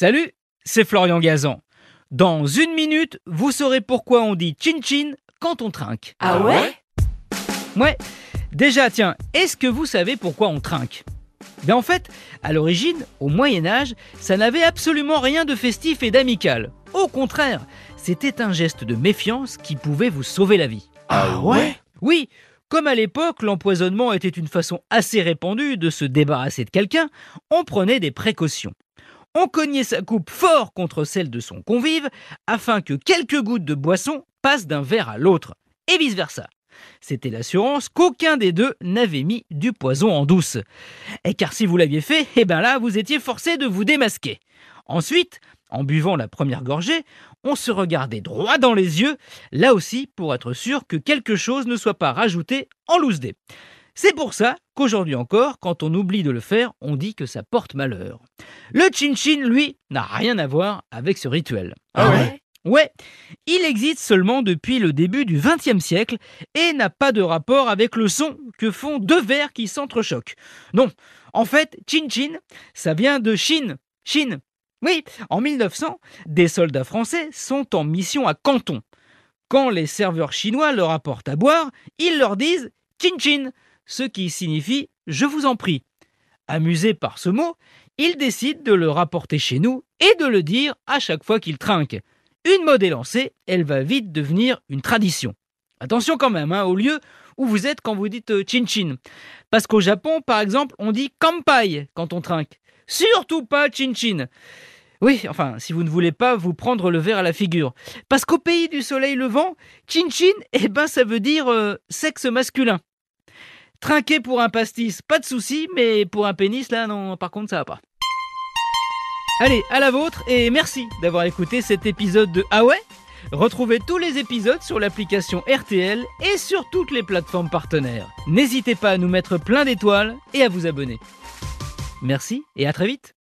Salut, c'est Florian Gazan. Dans une minute, vous saurez pourquoi on dit chin-chin quand on trinque. Ah ouais? Ouais, déjà tiens, est-ce que vous savez pourquoi on trinque? Ben en fait, à l'origine, au Moyen Âge, ça n'avait absolument rien de festif et d'amical. Au contraire, c'était un geste de méfiance qui pouvait vous sauver la vie. Ah ouais? Oui, comme à l'époque, l'empoisonnement était une façon assez répandue de se débarrasser de quelqu'un, on prenait des précautions. On cognait sa coupe fort contre celle de son convive afin que quelques gouttes de boisson passent d'un verre à l'autre, et vice-versa. C'était l'assurance qu'aucun des deux n'avait mis du poison en douce. Et car si vous l'aviez fait, eh ben là, vous étiez forcé de vous démasquer. Ensuite, en buvant la première gorgée, on se regardait droit dans les yeux, là aussi pour être sûr que quelque chose ne soit pas rajouté en loose. C'est pour ça qu'aujourd'hui encore, quand on oublie de le faire, on dit que ça porte malheur. Le chin-chin, lui, n'a rien à voir avec ce rituel. Ah ouais? Ouais, il existe seulement depuis le début du XXe siècle et n'a pas de rapport avec le son que font deux verres qui s'entrechoquent. Non, en fait, chin-chin, ça vient de Chine. Chine. Oui, en 1900, des soldats français sont en mission à Canton. Quand les serveurs chinois leur apportent à boire, ils leur disent chin-chin, ce qui signifie je vous en prie. Amusés par ce mot, ils décident de le rapporter chez nous et de le dire à chaque fois qu'ils trinquent. Une mode est lancée, elle va vite devenir une tradition. Attention quand même hein, au lieu où vous êtes quand vous dites euh, chin-chin. Parce qu'au Japon, par exemple, on dit kampai quand on trinque. Surtout pas chin-chin. Oui, enfin, si vous ne voulez pas vous prendre le verre à la figure. Parce qu'au pays du soleil levant, chin-chin, eh ben, ça veut dire euh, sexe masculin. Trinquer pour un pastis, pas de souci, mais pour un pénis, là, non, par contre, ça va pas. Allez, à la vôtre, et merci d'avoir écouté cet épisode de Ah Retrouvez tous les épisodes sur l'application RTL et sur toutes les plateformes partenaires. N'hésitez pas à nous mettre plein d'étoiles et à vous abonner. Merci et à très vite